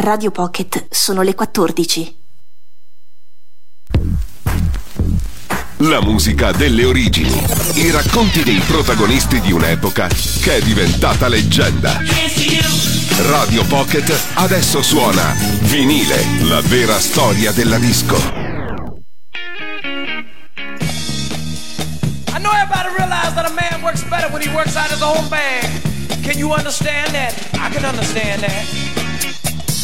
Radio Pocket sono le 14. La musica delle origini. I racconti dei protagonisti di un'epoca che è diventata leggenda. Radio Pocket adesso suona Vinile, la vera storia della disco. I know everybody realizes that a man works better when he works out his own bag. Can you understand that? I can understand that.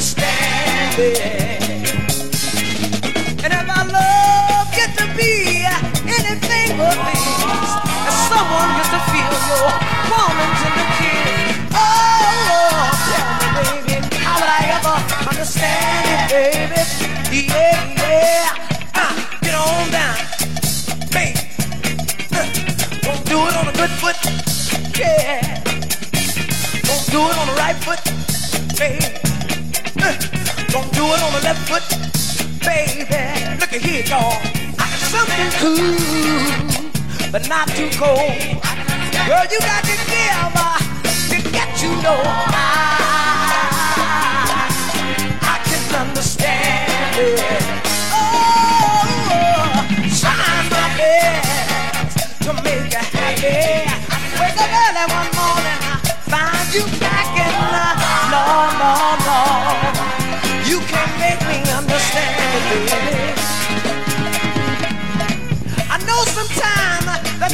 understand it. And if our love get to be anything but this, as someone gets to feel your woman's in the kiss. Oh, tell me, baby, how would I ever understand it, baby? Yeah, yeah. Uh, get on down, baby. Uh, Don't do it on a good foot, yeah. Don't do it on the right foot, baby. Don't do it on the left foot, baby. Look at here, y'all. I got something cool, but not too cold. Girl, you got to give uh, to get you know. I, I can understand it.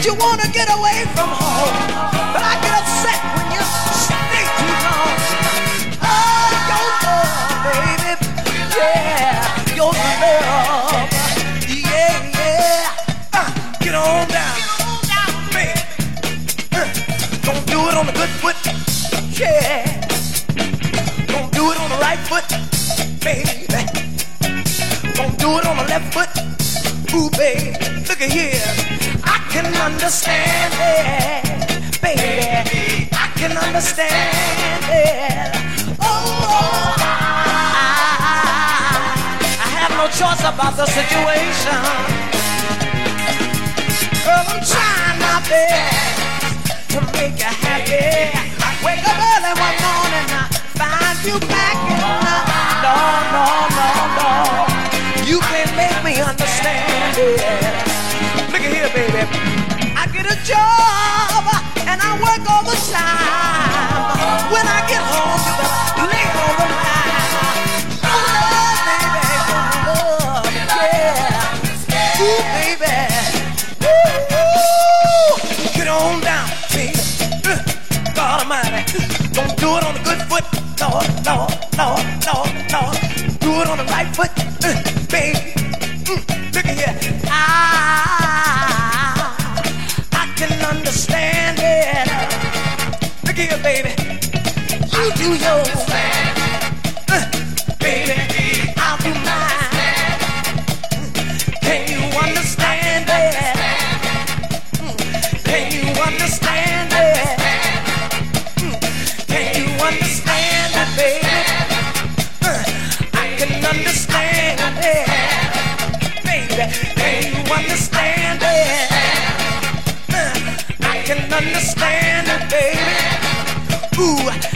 You wanna get away from home, but I get upset when you stay too long. Oh, your love, baby, yeah, your love, yeah, yeah. Uh, get on down, baby. Uh, don't do it on the good foot, yeah. Don't do it on the right foot, baby. Don't do it on the left foot. Ooh, baby, look at here. I can understand it, baby. I can understand it. Oh, I, I have no choice about the situation. I'm trying my best to make you happy. I wake up early one morning, I find you back in the no, no, no, no. You can't make me understand it. Here, baby. I get a job and I work overtime. When I get home, you lay on the line. Oh, baby, yeah. Baby. Get on down. Uh, God Almighty, don't do it on the good foot. Lord, Lord, Lord, Lord, Lord. Do it on the right foot, understand it, baby. Ooh,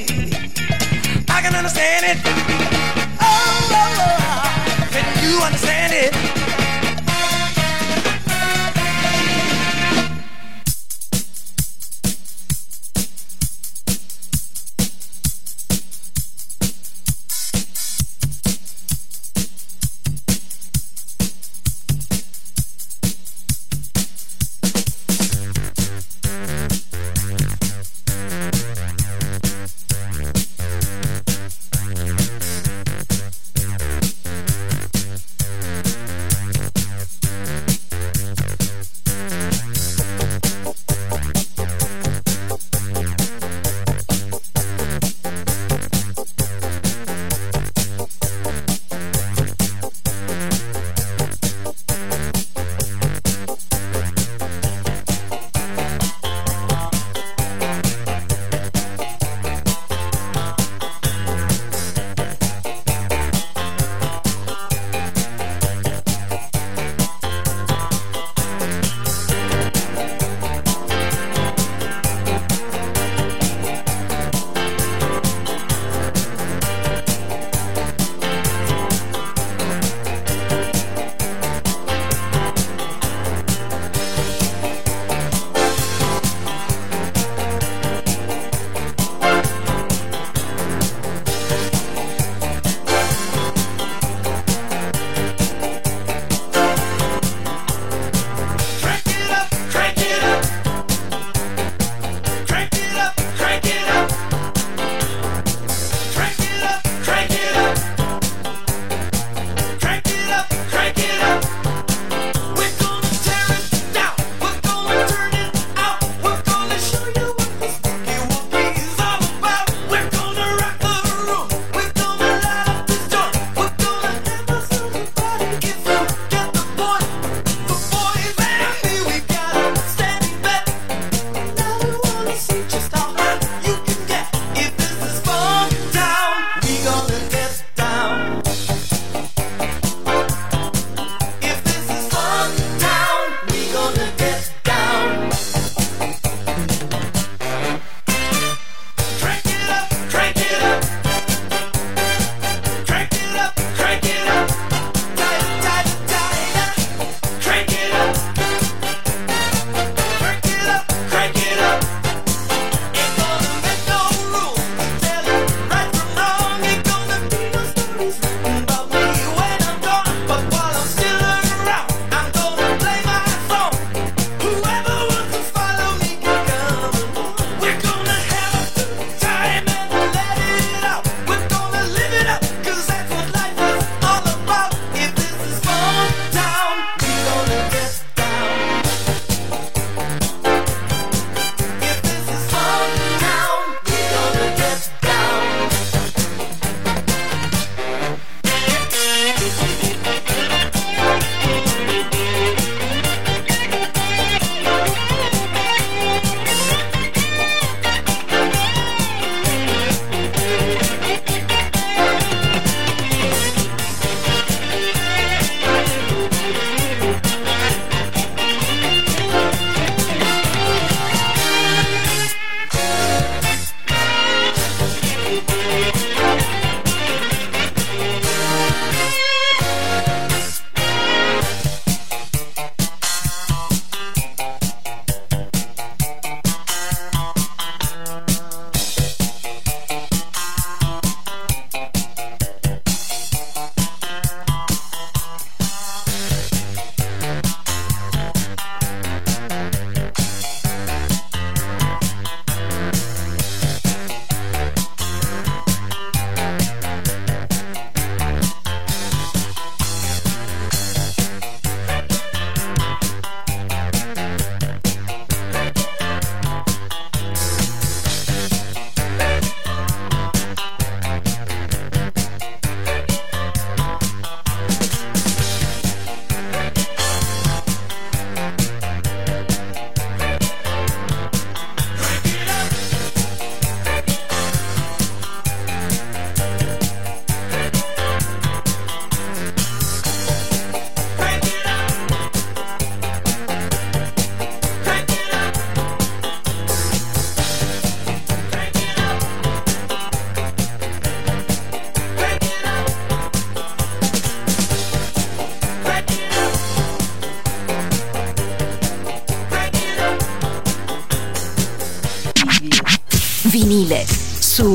Understand it. Oh, oh, oh. can you understand it?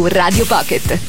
Radio Pocket.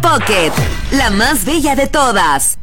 Pocket, la más bella de todas.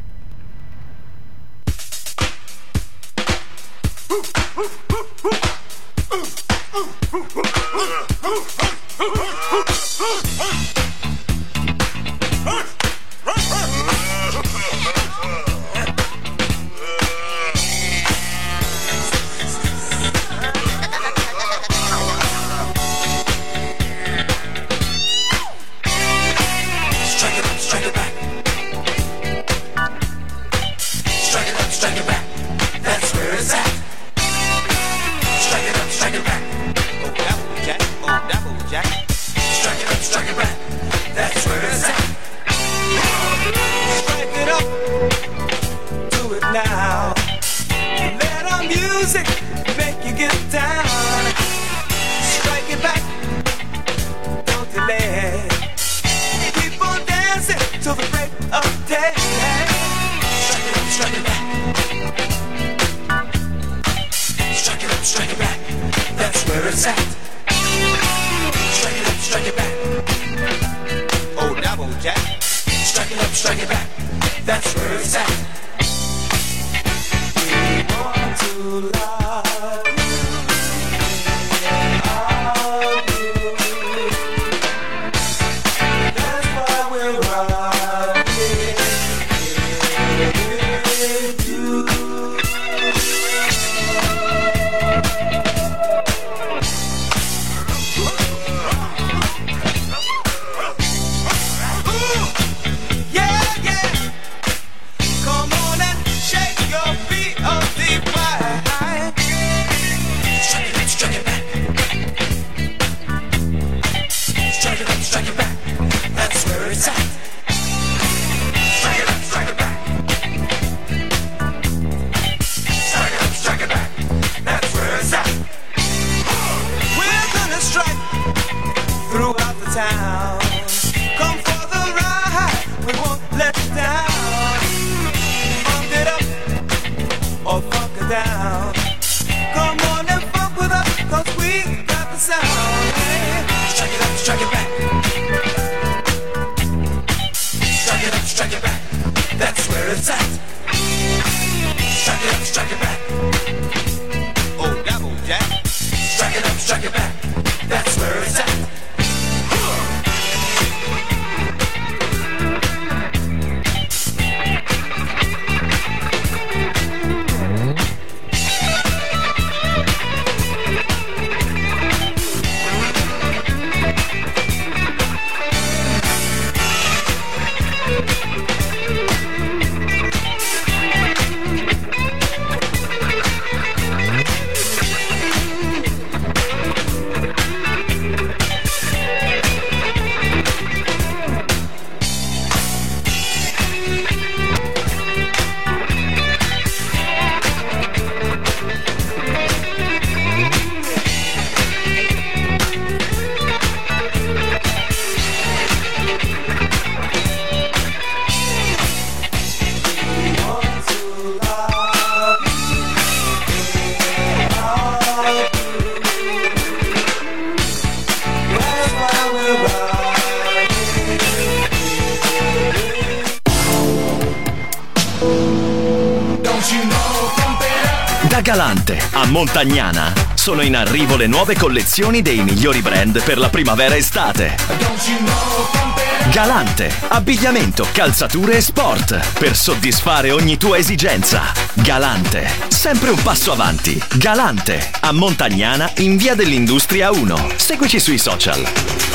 Le nuove collezioni dei migliori brand per la primavera-estate. Galante, abbigliamento, calzature e sport per soddisfare ogni tua esigenza. Galante, sempre un passo avanti. Galante, a Montagnana in via dell'Industria 1. Seguici sui social.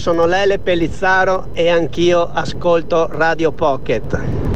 Sono Lele Pellizzaro e anch'io ascolto Radio Pocket.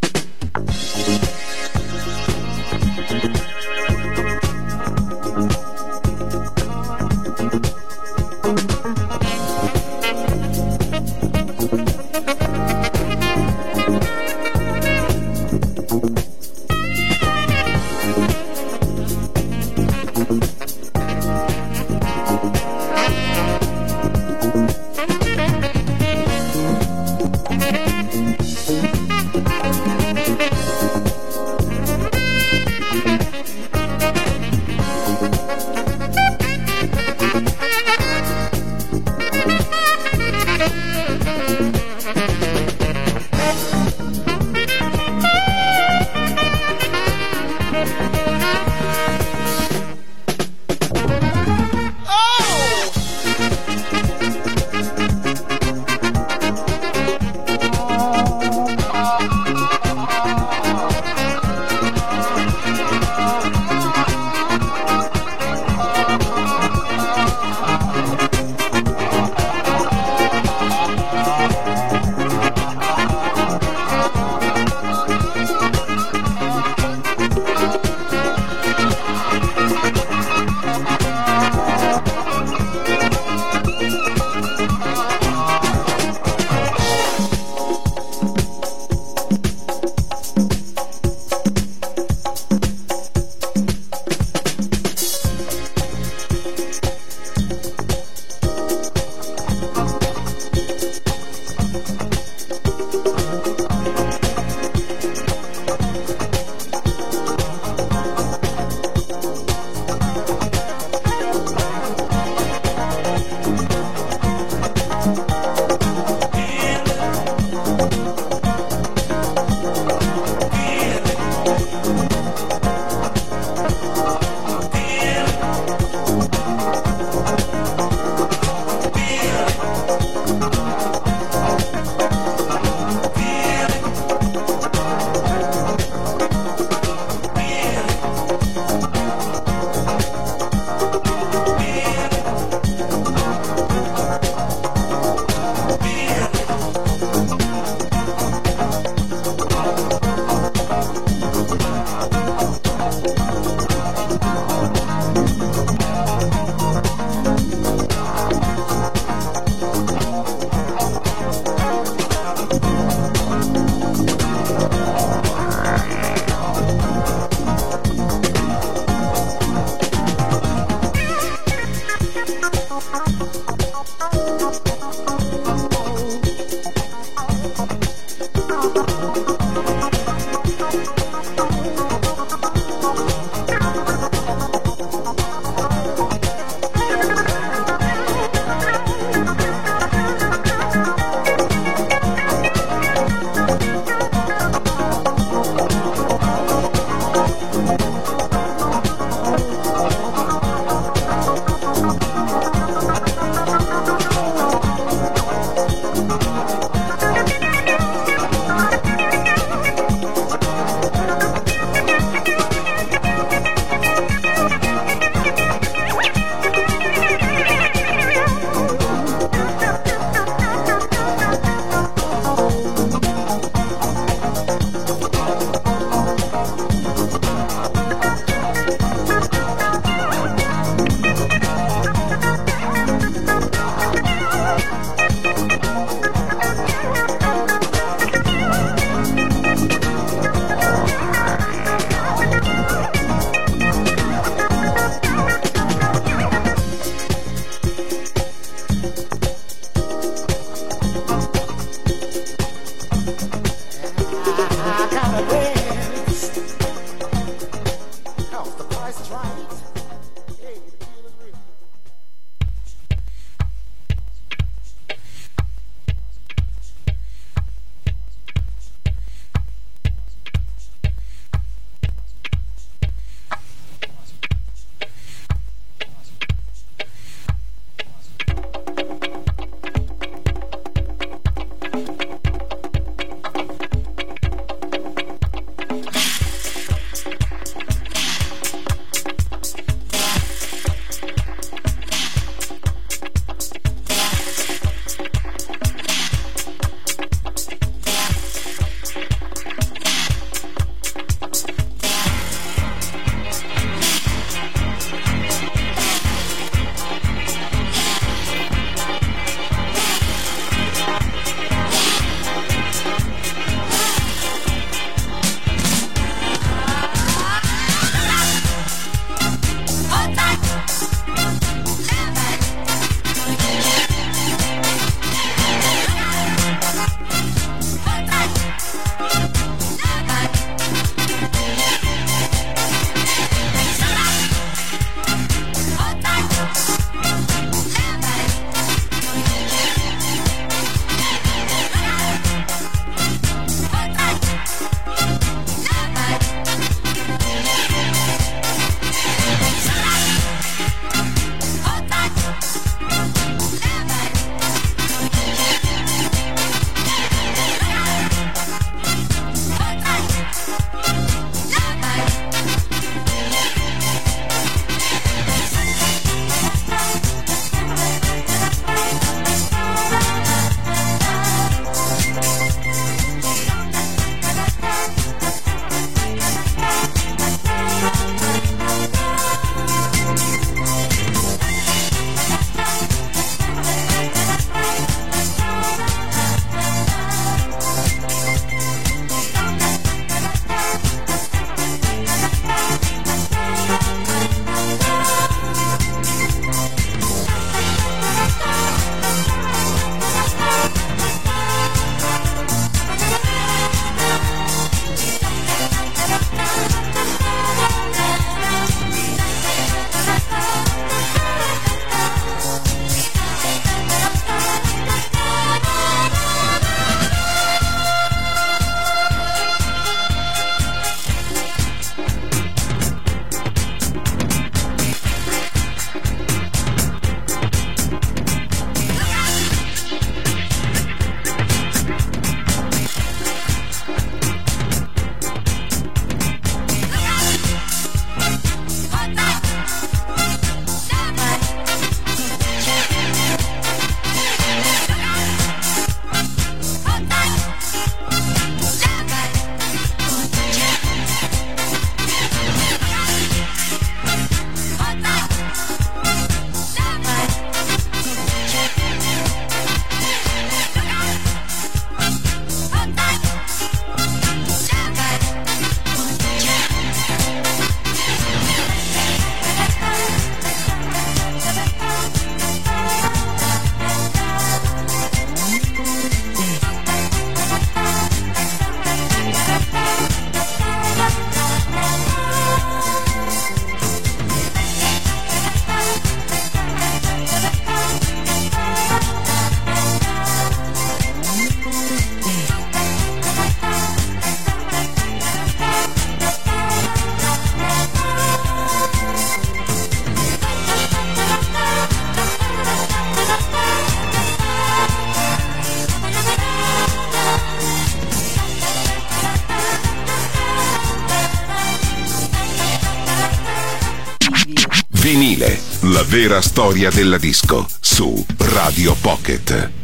Vera storia della disco su Radio Pocket.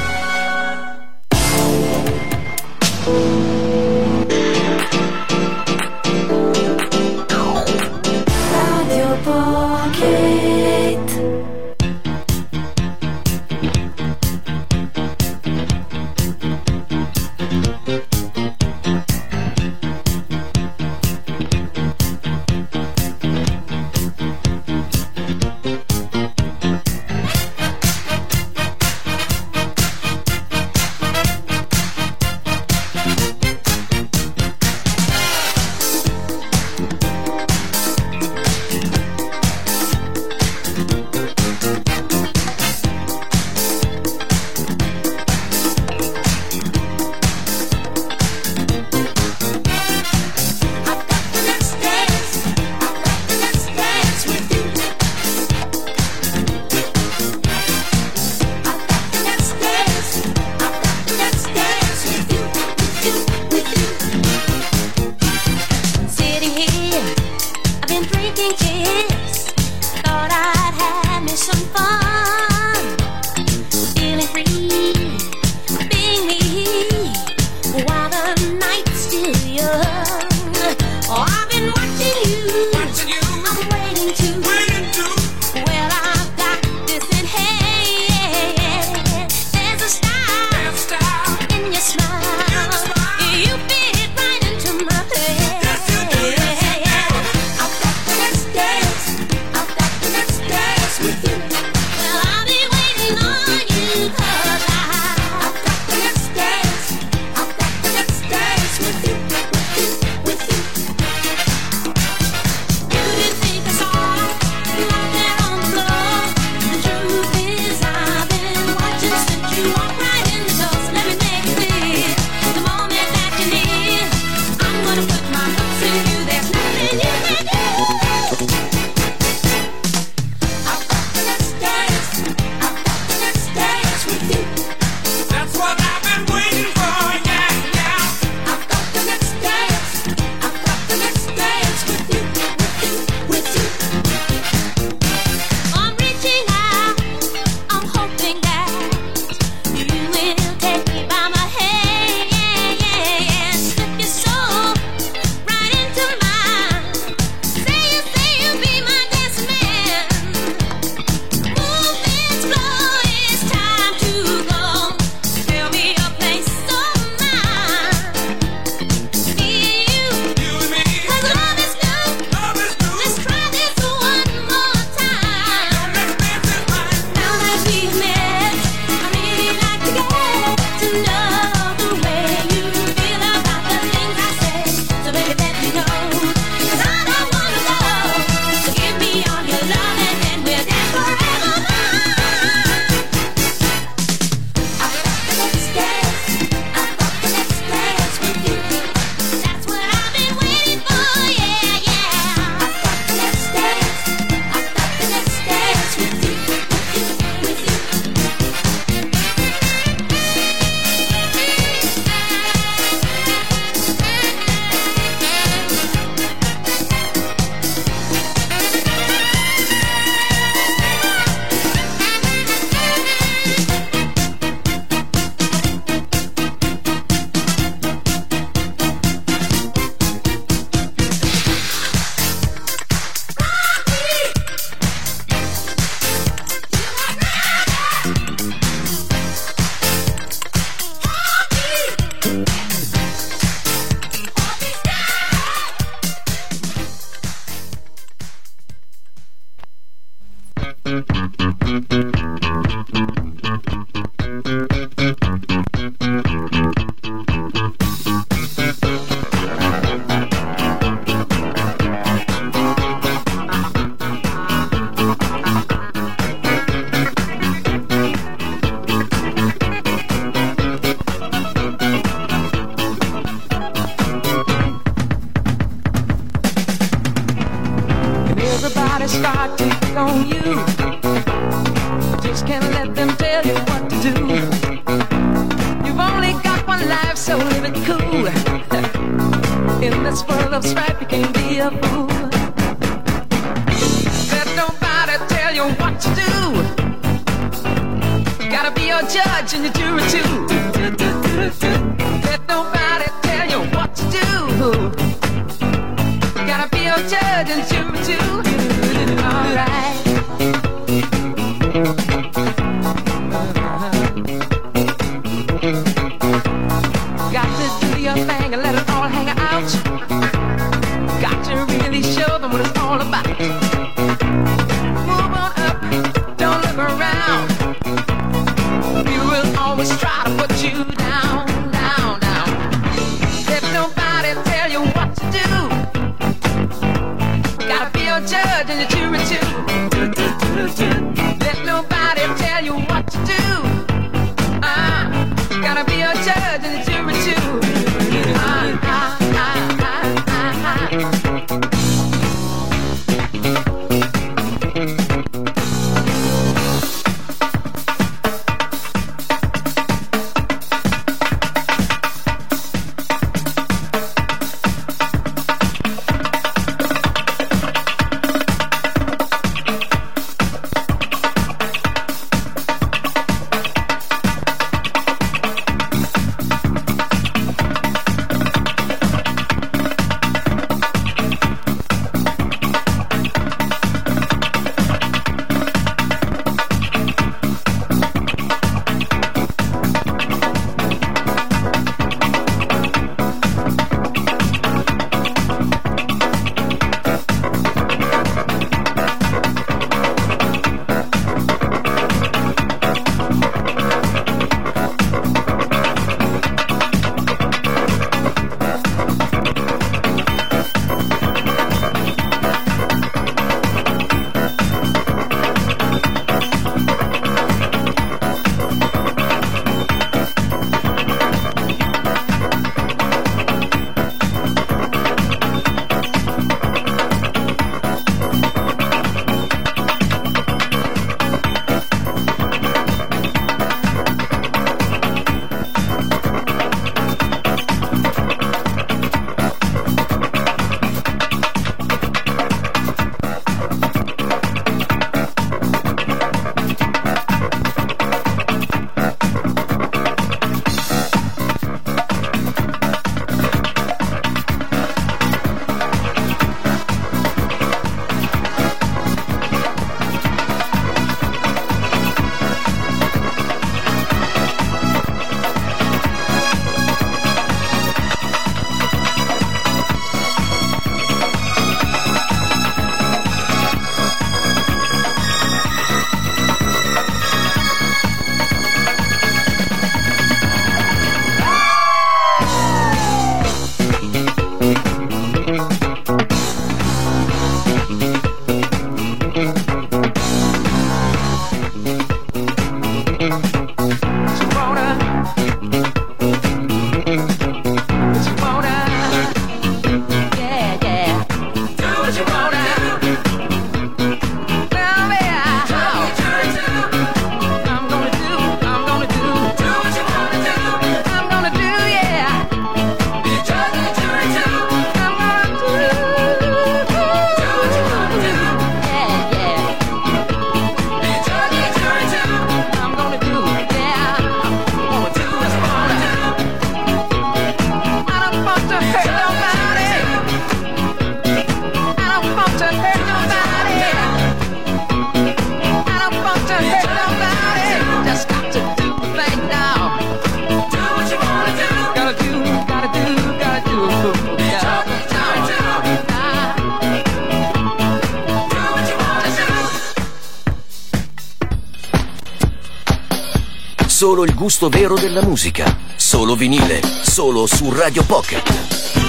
Solo il gusto vero della musica. Solo vinile. Solo su Radio Pocket.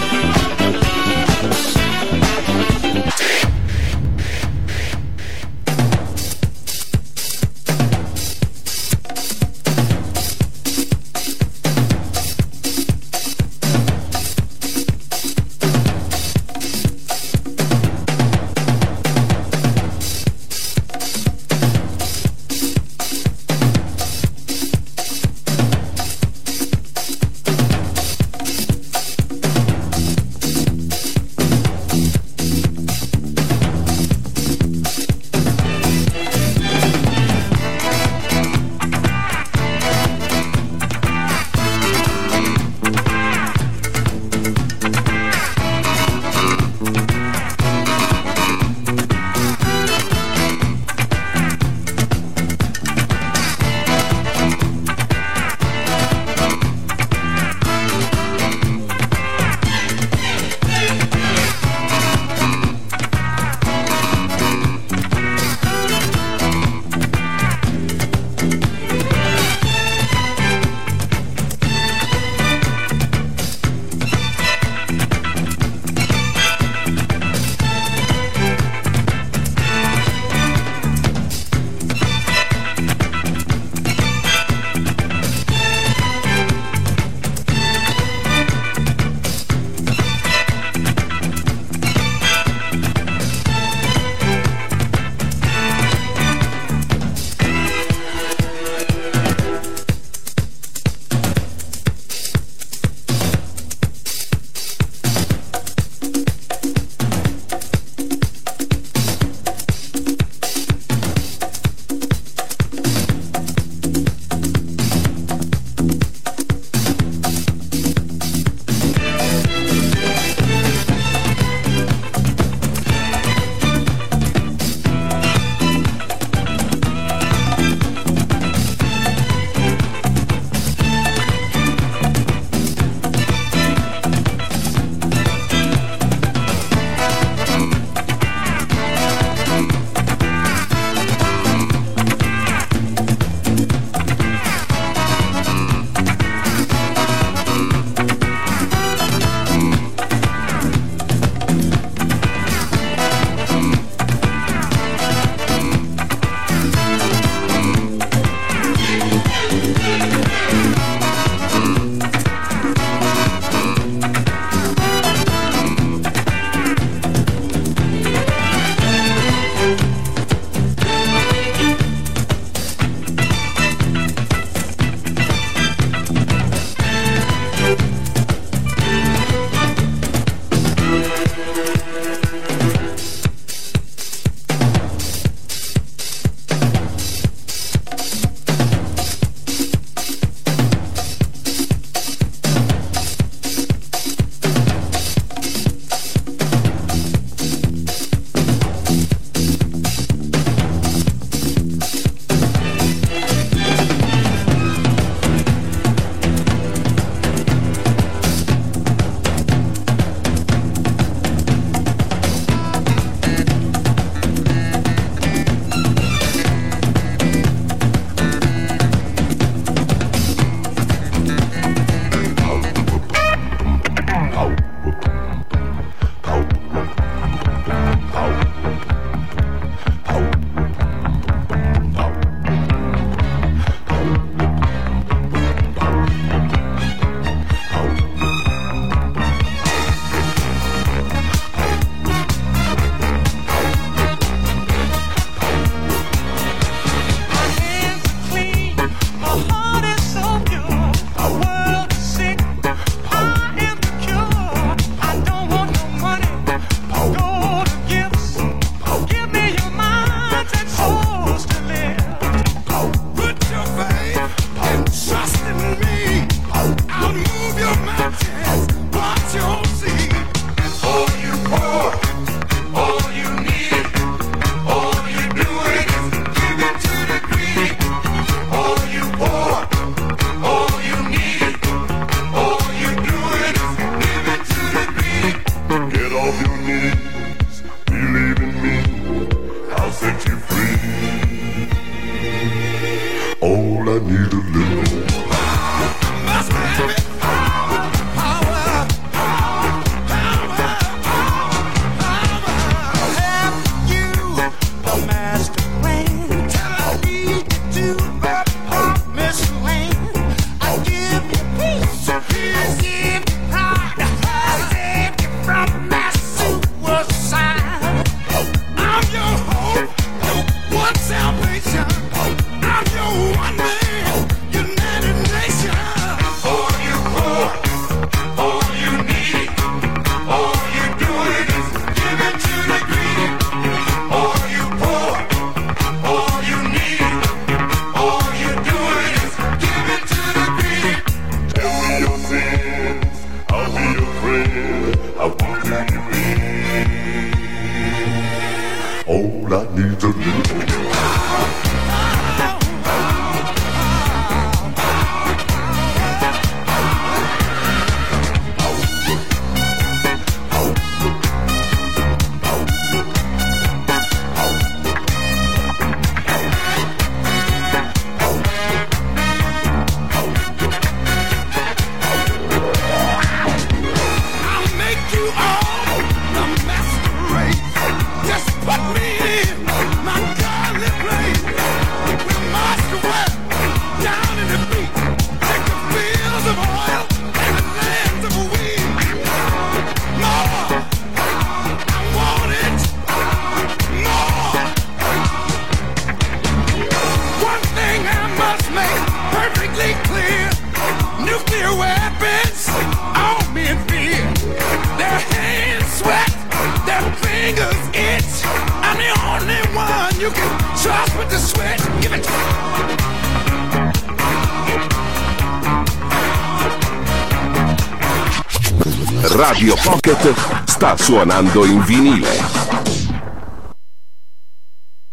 Suonando in vinile.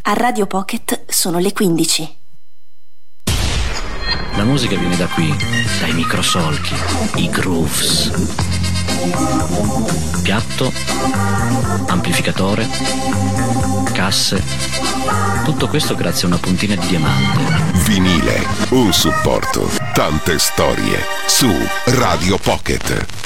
A Radio Pocket sono le 15. La musica viene da qui, dai microsolchi, i grooves. Piatto, amplificatore, casse. Tutto questo grazie a una puntina di diamante. Vinile, un supporto, tante storie su Radio Pocket.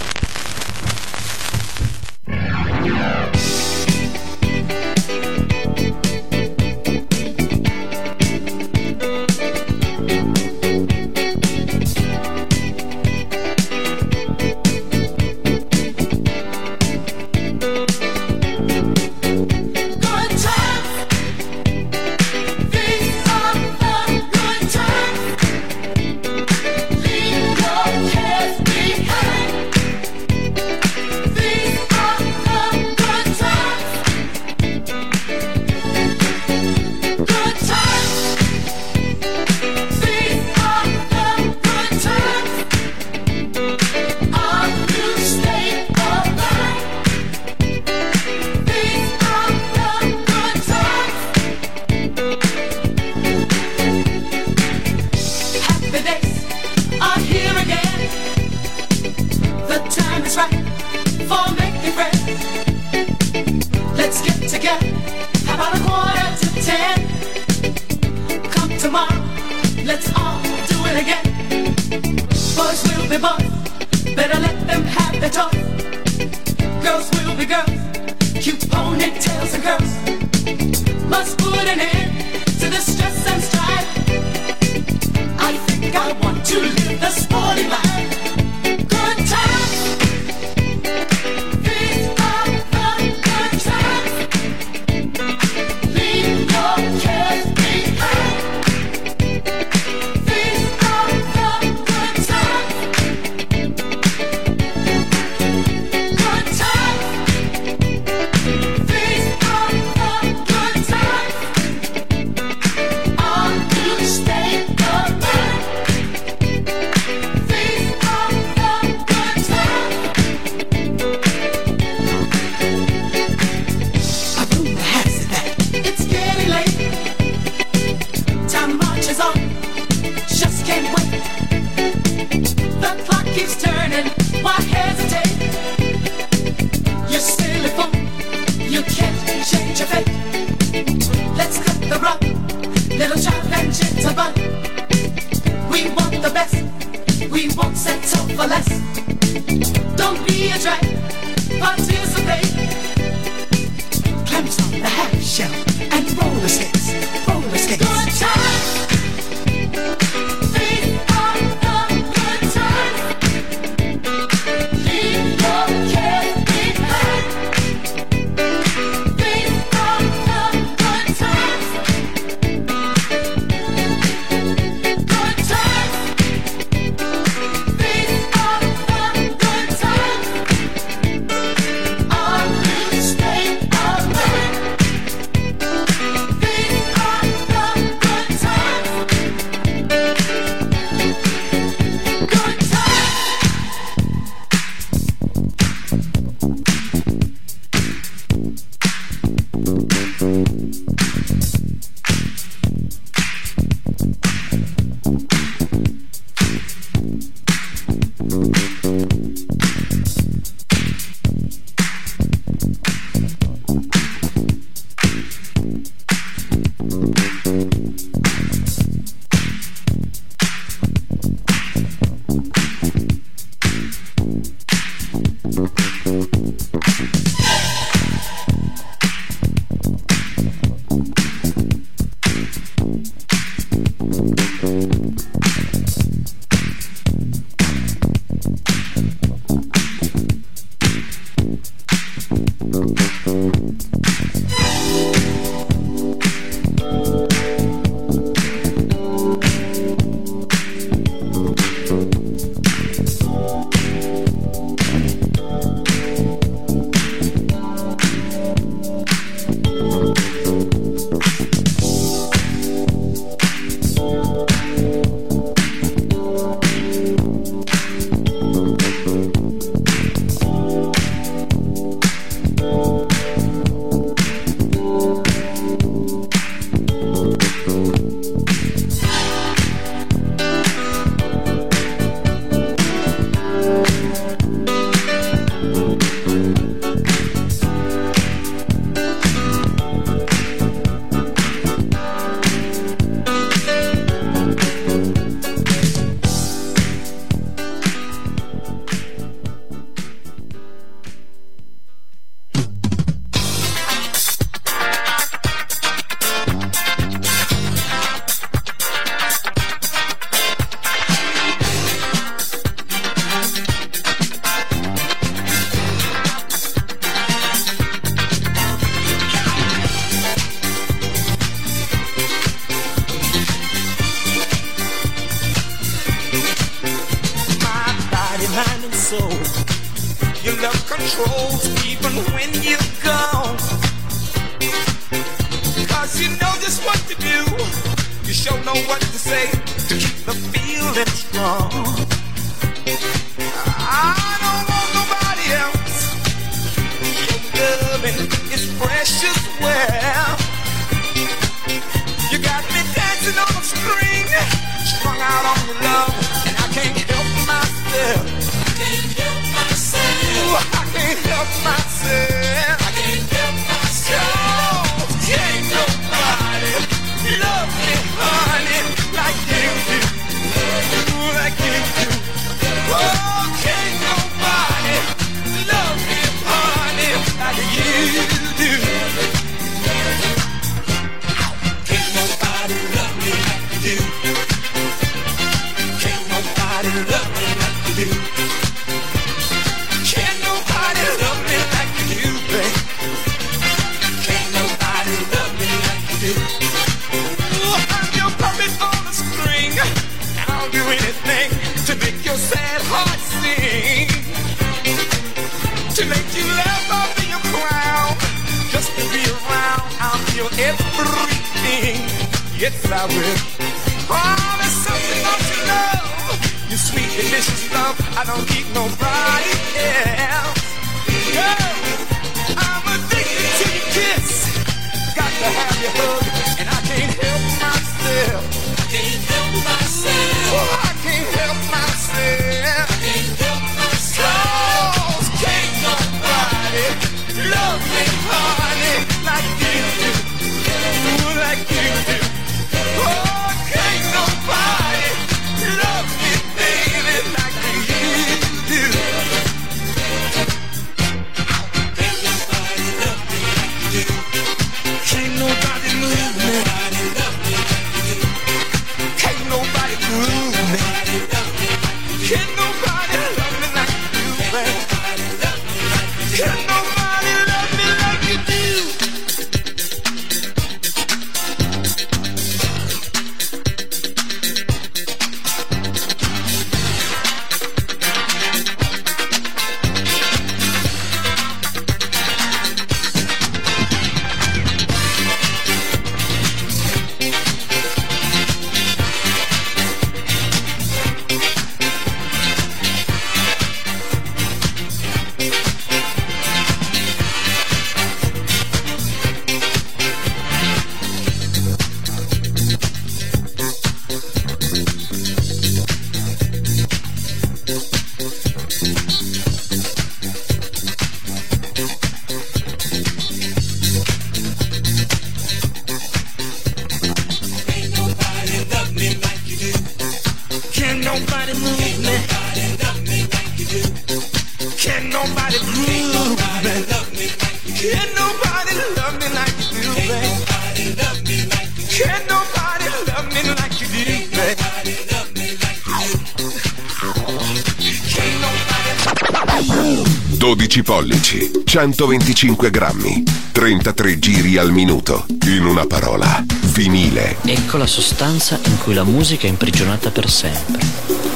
125 grammi, 33 giri al minuto. In una parola, vinile. Ecco la sostanza in cui la musica è imprigionata per sempre.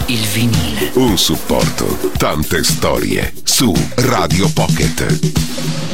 Il vinile. Un supporto, tante storie su Radio Pocket.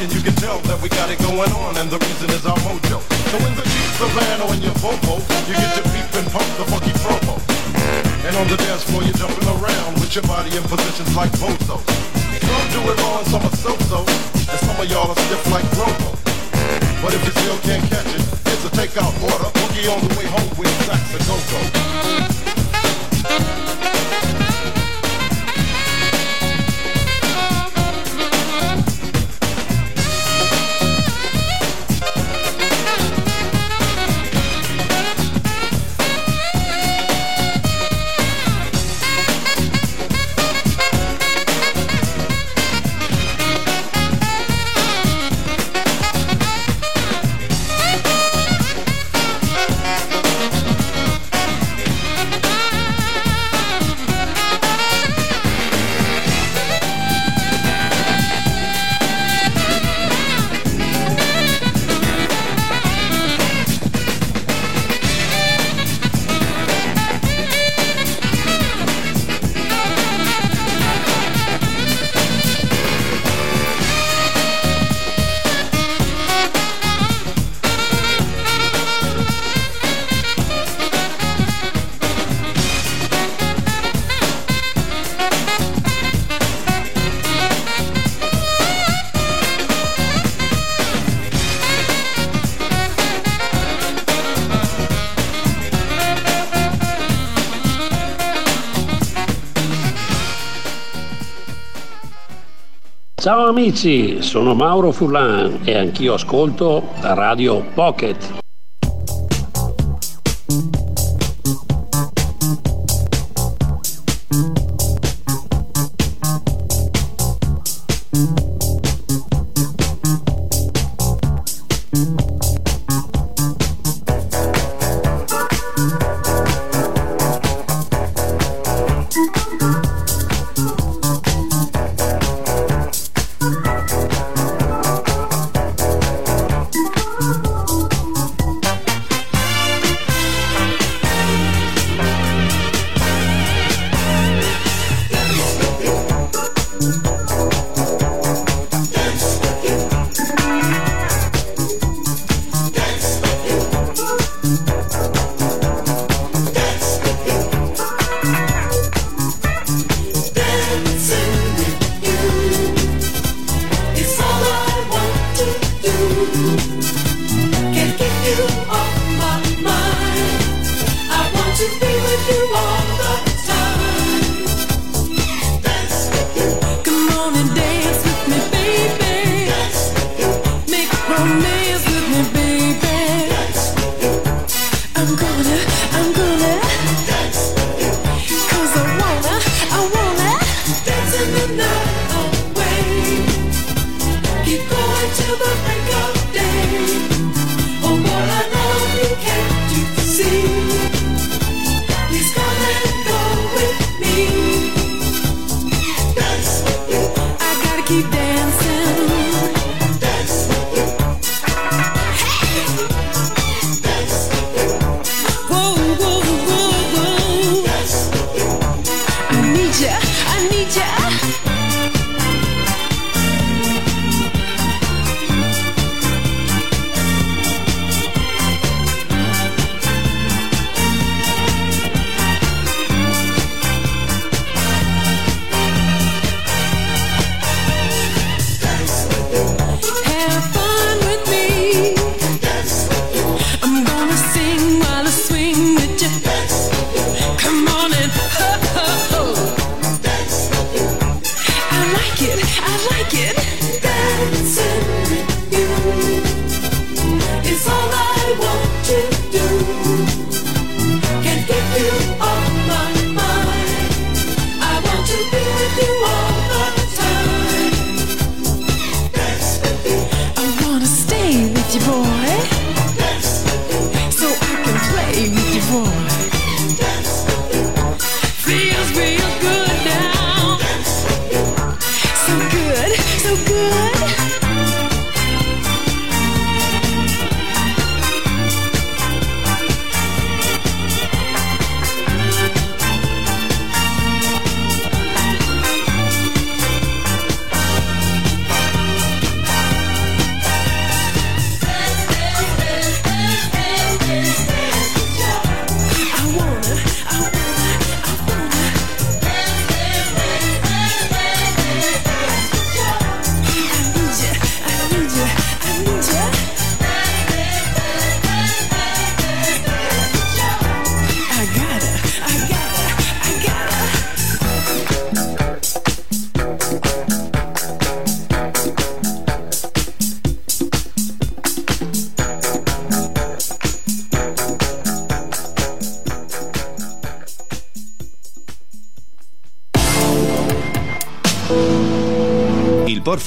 It's working, you can tell that we got it going on, and the reason is our mojo. So in the Jeep Savannah or in your Volvo, you get to beep and pump the funky promo. And on the dance floor, you're jumping around with your body in positions like Bozo. Some do it all some are so-so, and some of y'all are stiff like Robo. But if you still can't catch it, here's a takeout order. Boogie on the way home with Sax and Go-Go. Ciao amici, sono Mauro Furlan e anch'io ascolto Radio Pocket.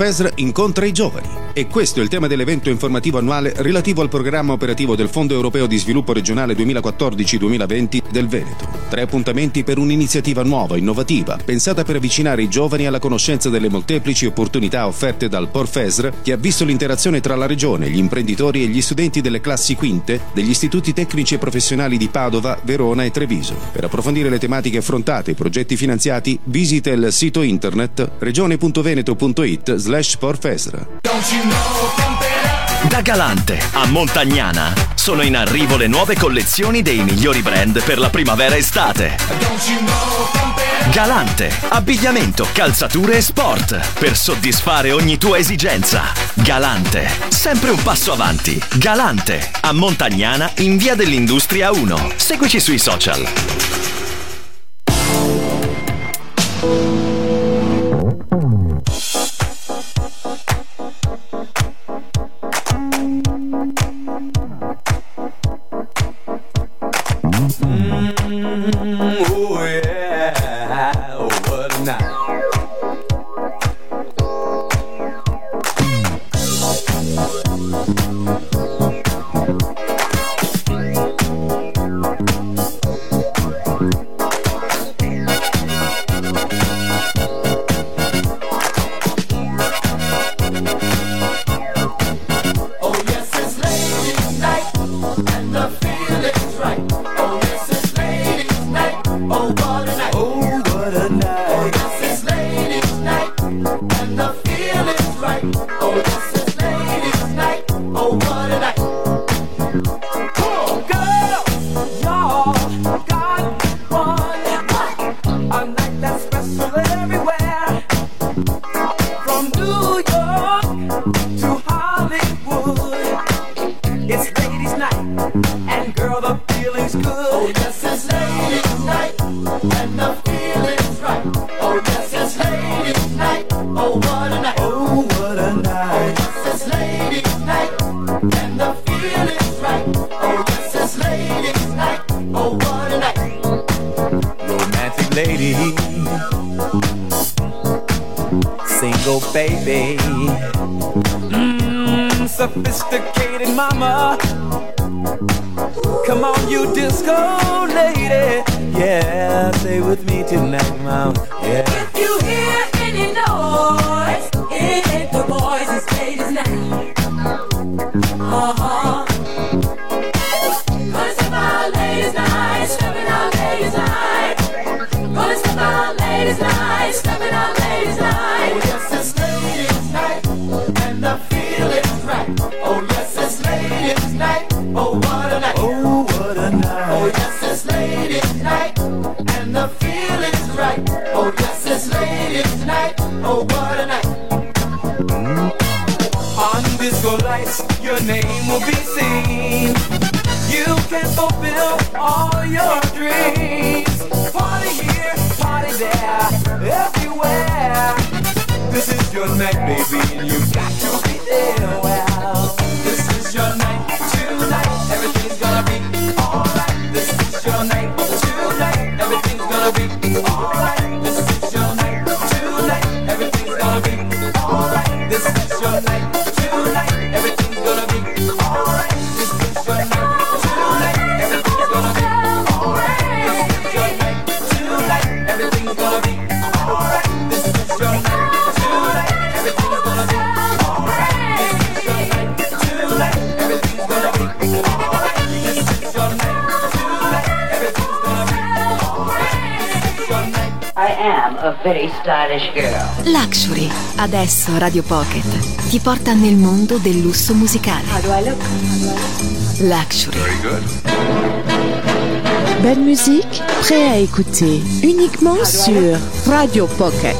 FESR incontra i giovani. E questo è il tema dell'evento informativo annuale relativo al programma operativo del Fondo europeo di sviluppo regionale 2014-2020 del Veneto. Tre appuntamenti per un'iniziativa nuova, innovativa, pensata per avvicinare i giovani alla conoscenza delle molteplici opportunità offerte dal Porfesr, che ha visto l'interazione tra la regione, gli imprenditori e gli studenti delle classi quinte degli istituti tecnici e professionali di Padova, Verona e Treviso. Per approfondire le tematiche affrontate e i progetti finanziati, visita il sito internet regione.veneto.it slash porfesr. Da Galante a Montagnana sono in arrivo le nuove collezioni dei migliori brand per la primavera-estate. Galante, abbigliamento, calzature e sport per soddisfare ogni tua esigenza. Galante, sempre un passo avanti. Galante a Montagnana in via dell'Industria 1. Seguici sui social. Luxury. Adesso Radio Pocket ti porta nel mondo del lusso musicale. How do I look? Luxury. Belle musique, prêt à écouter uniquement sur Radio Pocket.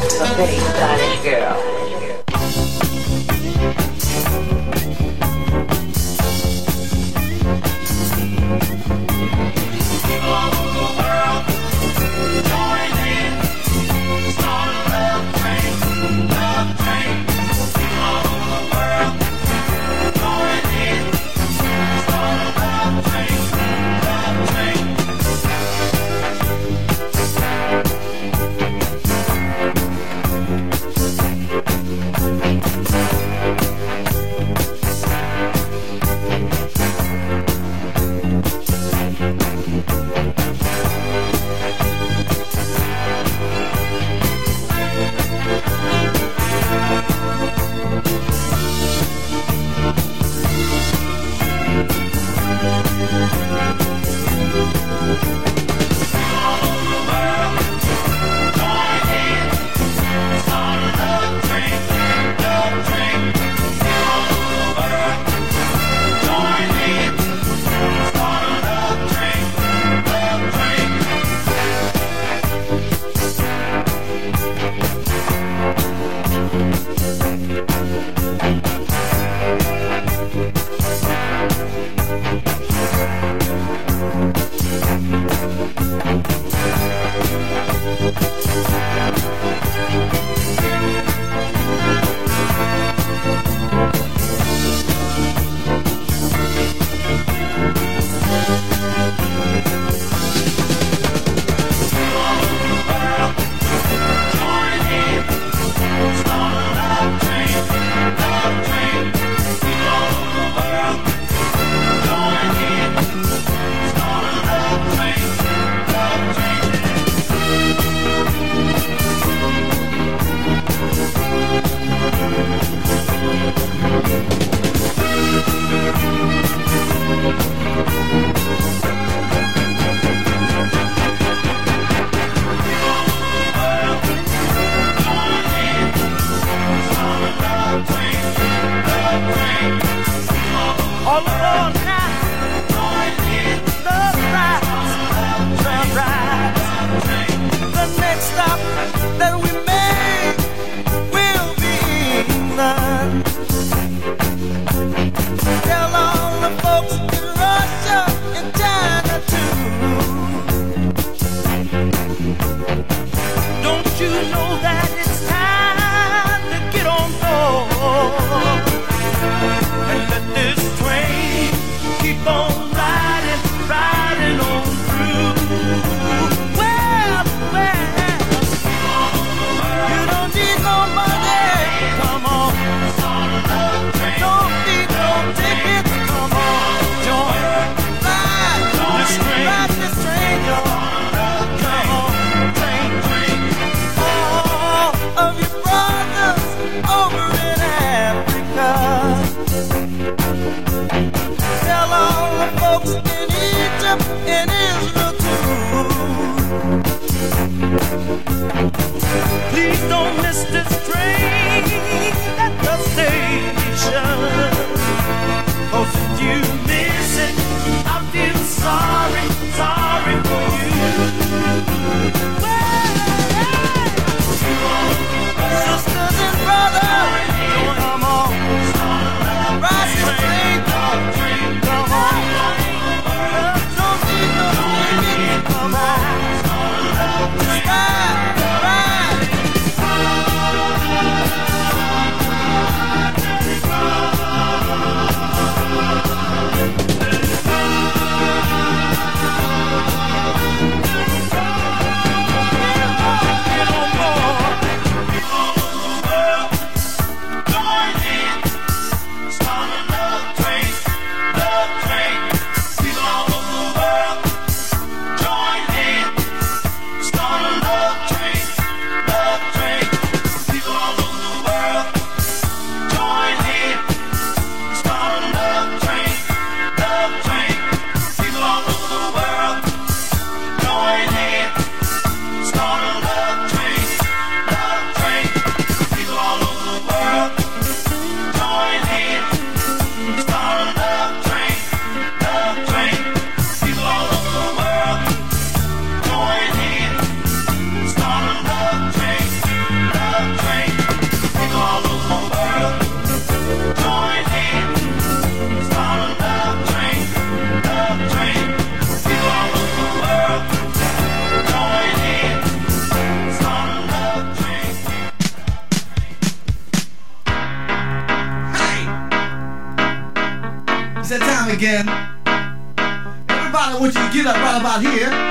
Right about here.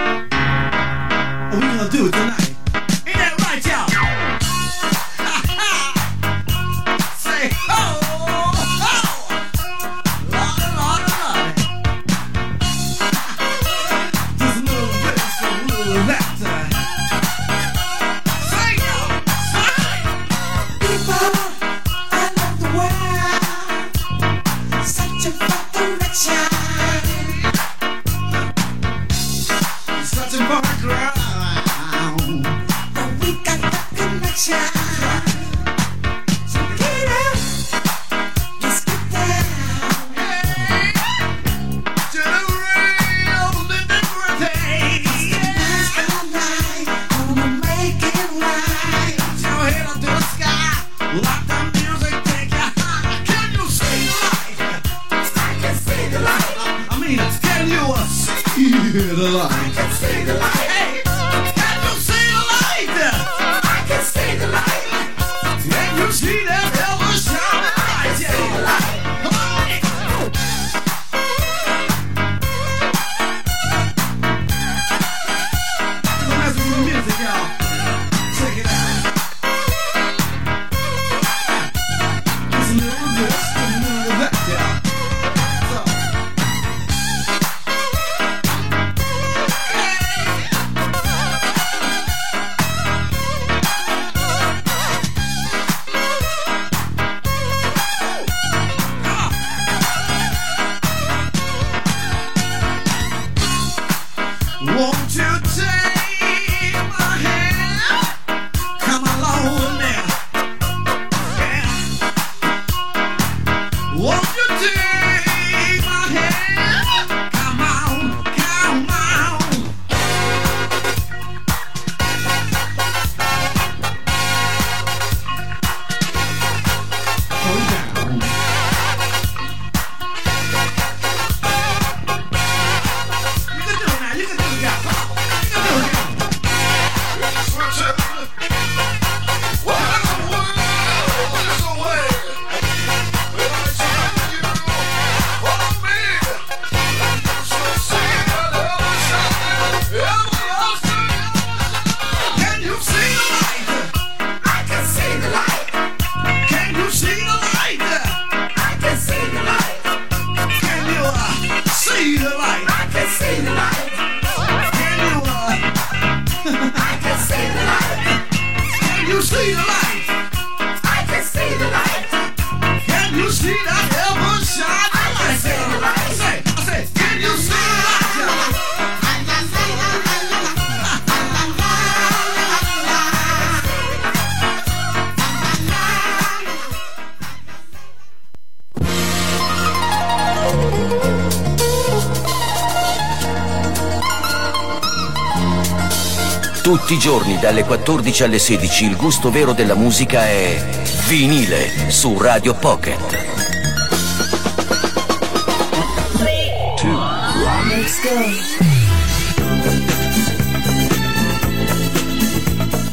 Tutti i giorni dalle 14 alle 16 il gusto vero della musica è vinile su Radio Pocket.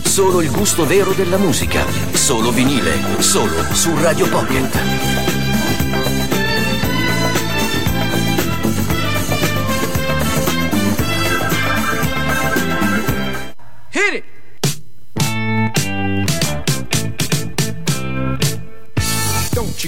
Solo il gusto vero della musica, solo vinile, solo su Radio Pocket.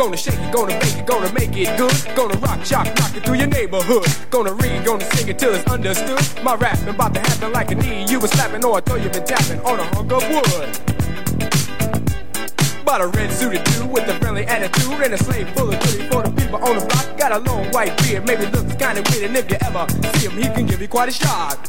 Gonna shake it, gonna bake it, gonna make it good. Gonna rock, shock, rock it through your neighborhood. Gonna read, gonna sing it till it's understood. My rapping about to happen like a knee you was slapping or a throw you been tapping on a hunk of wood. Bought a red suited dude with a friendly attitude and a slave full of goodies for the people on the block. Got a long white beard, maybe looks kinda weird, and if you ever see him, he can give you quite a shock.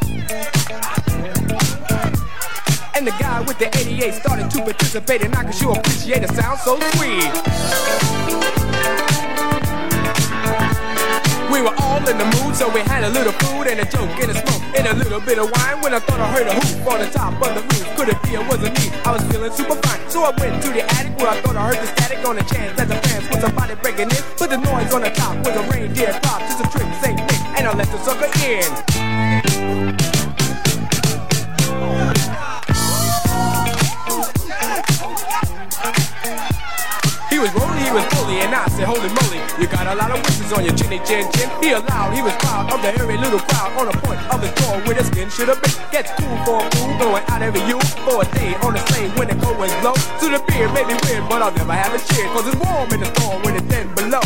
And the guy with the 88 started to participate, and I can sure appreciate a sound so sweet. We were all in the mood, so we had a little food and a joke and a smoke and a little bit of wine. When I thought I heard a hoop on the top of the roof, could it be it wasn't me? I was feeling super fine, so I went to the attic where I thought I heard the static on the chance that the fans was somebody breaking in. But the noise on the top was a reindeer drop, just a trick, Saint Nick, and I let the sucker in. Was rolling, he was bully, and I said, holy moly, you got a lot of wishes on your chinny chin chin. He allowed, he was proud of the hairy little crowd on the point of his door where the skin should have been. Gets cool for a fool, going out every you for a day on the slave when the cold winds blow. To the beer may be weird, but I'll never have a cheer, cause it's warm in the storm when it's ten below.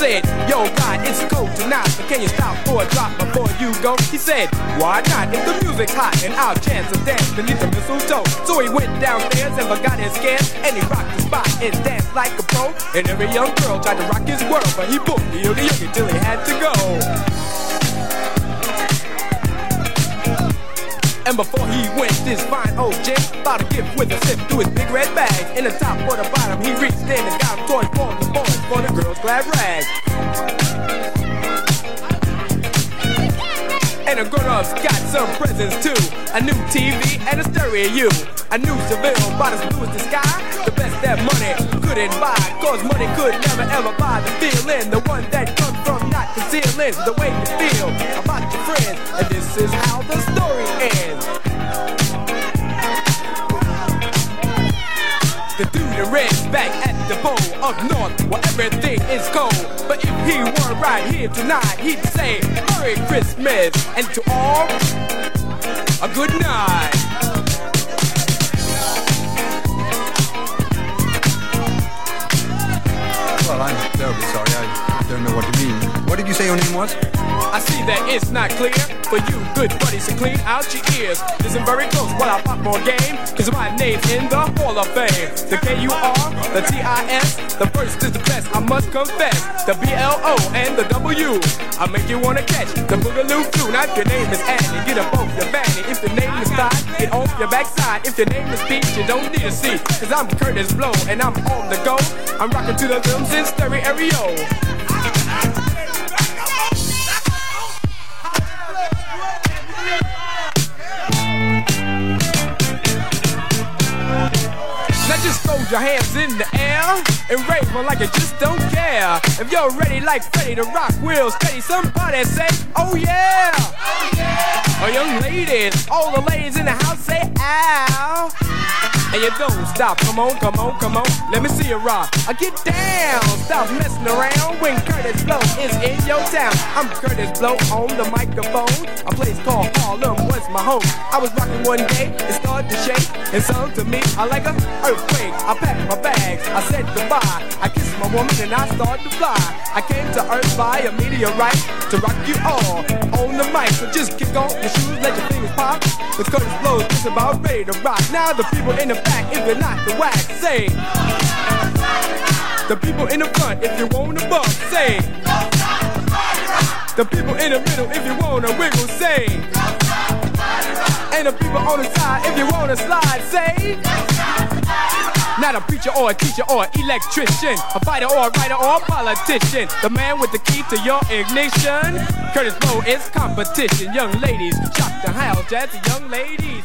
Said, yo, God, it's cold tonight, but can you stop for a drop before you go? He said, why not? If the music's hot and I'll chance to dance beneath the mistletoe. So he went downstairs and forgot his scares, and he rocked the spot and danced like a pro. And every young girl tried to rock his world, but he booked the yogi yogi till he had to go. And before he went, this fine old gent bought a gift with a sip through his big red bag. In the top or the bottom, he reached in and got him toys for the boys for the girls' glad rags. And the grown-ups got some presents too. A new TV and a stereo. A new Seville, about as blue as the sky. The best that money couldn't buy. Cause money could never ever buy the feeling. The one that comes from not concealing the way you feel about your friends. And this is how the story ends. Up north where everything is cold. But if he were right here tonight, he'd say Merry Christmas and to all a good night. Well, I'm terribly sorry. I don't know what you mean. What did you say your name was? I see that it's not clear for you, good buddies, to clean out your ears. Listen very close while I pop more game, cause my name's in the Hall of Fame. The K-U-R, the T-I-S, the first is the best, I must confess. The B-L-O and the W, I make you wanna catch the Boogaloo too. Now if your name is Annie, get up off your fanny. If your name is Todd, get off your backside. If your name is Pete, you don't need a seat, cause I'm Kurtis Blow and I'm on the go. I'm rocking to the rhythms in stereo. Your hands in the air and rave on like you just don't care. If you're ready like Freddie to rock wheels steady, somebody say, oh yeah. Oh yeah. Oh young ladies, all the ladies in the house say, ow. And you don't stop, come on, come on, come on, let me see you rock. I get down, stop messing around when Kurtis Blow is in your town. I'm Kurtis Blow on the microphone. A place called Harlem was my home. I was rocking one day, it started to shake, and sung to me, I like a earthquake. I packed my bags, I said goodbye. I kissed my woman and I started to fly. I came to Earth by a meteorite to rock you all on the mic. So just kick off your shoes, let your fingers pop. Cause Kurtis Blow is just about ready to rock. Now the people in the back, if you're not the wax, say. The people in the front, if you want to bump, say. The people in the middle, if you want to wiggle, say. And the people on the side, if you want to slide, say. Not a preacher or a teacher or an electrician, a fighter or a writer or a politician. The man with the key to your ignition. Kurtis Blow is competition. Young ladies, shock the house, jazzy young ladies.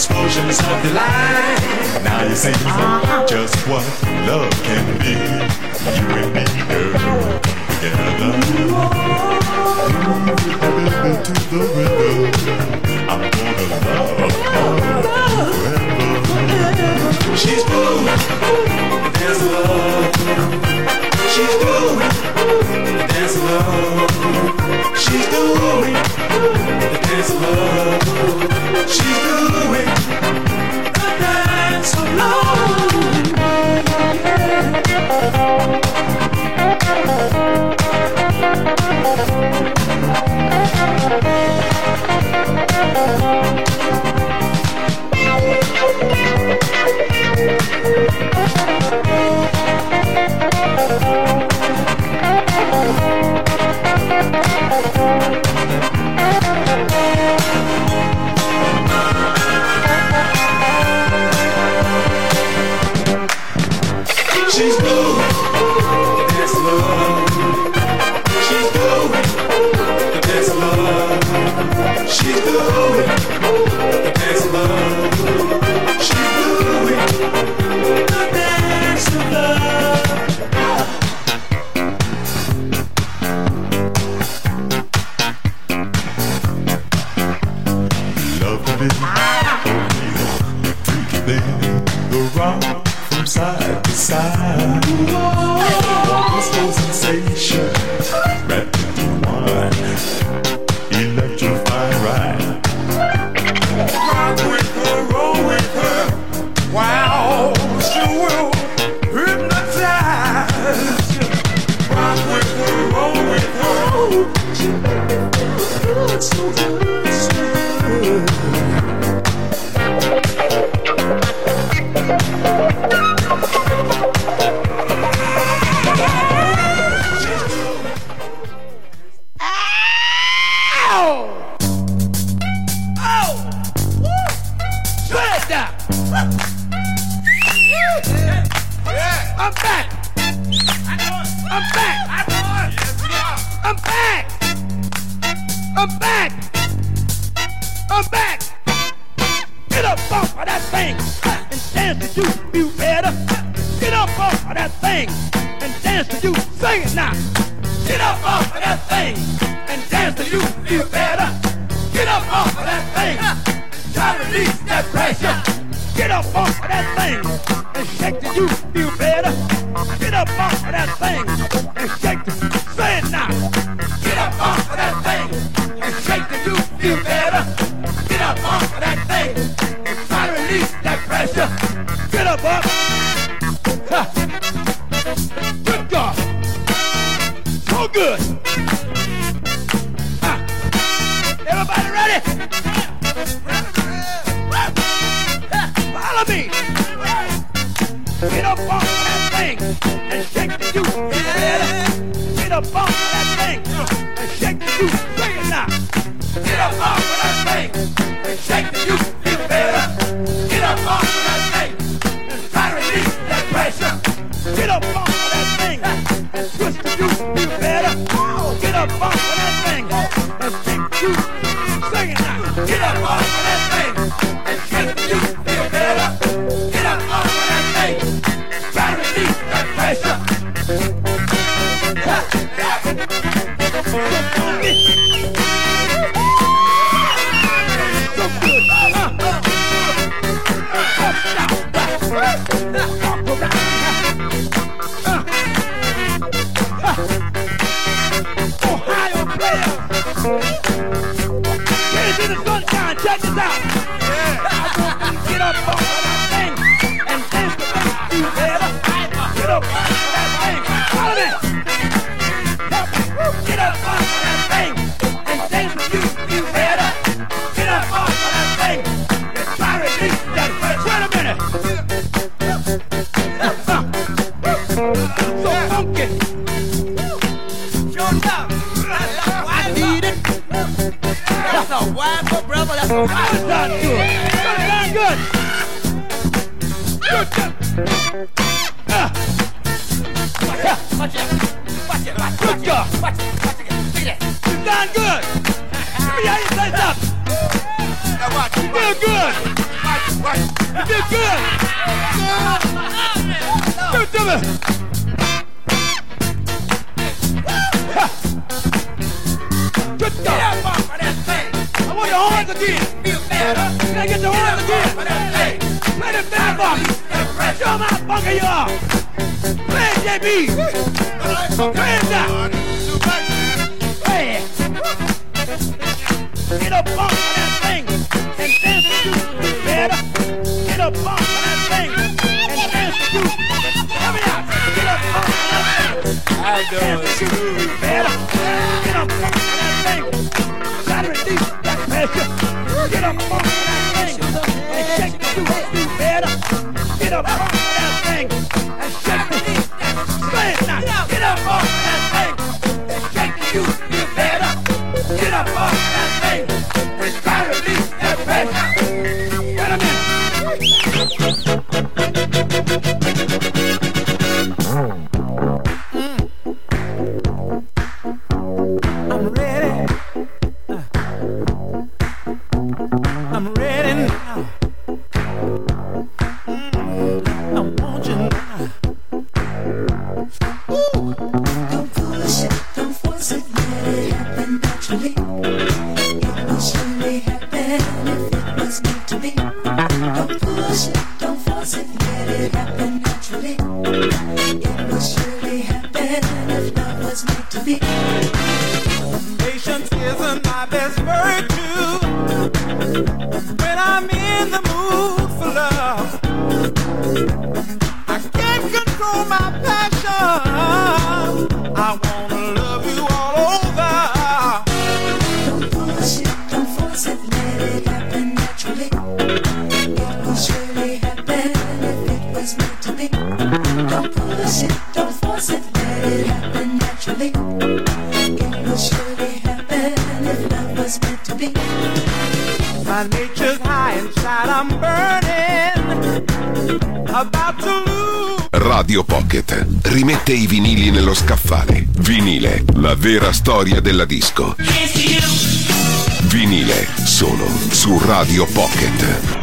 explosions of delight. Now you see uh-huh. just what love can be. You and me, girl, together. Move baby, to the rhythm. I'm gonna love, love forever. She's blue. There's love. She's blue. There's love. She's doing this love. She's doing the dance alone. Mettete i vinili nello scaffale. Vinile, la vera storia della disco. Vinile, solo su Radio Pocket.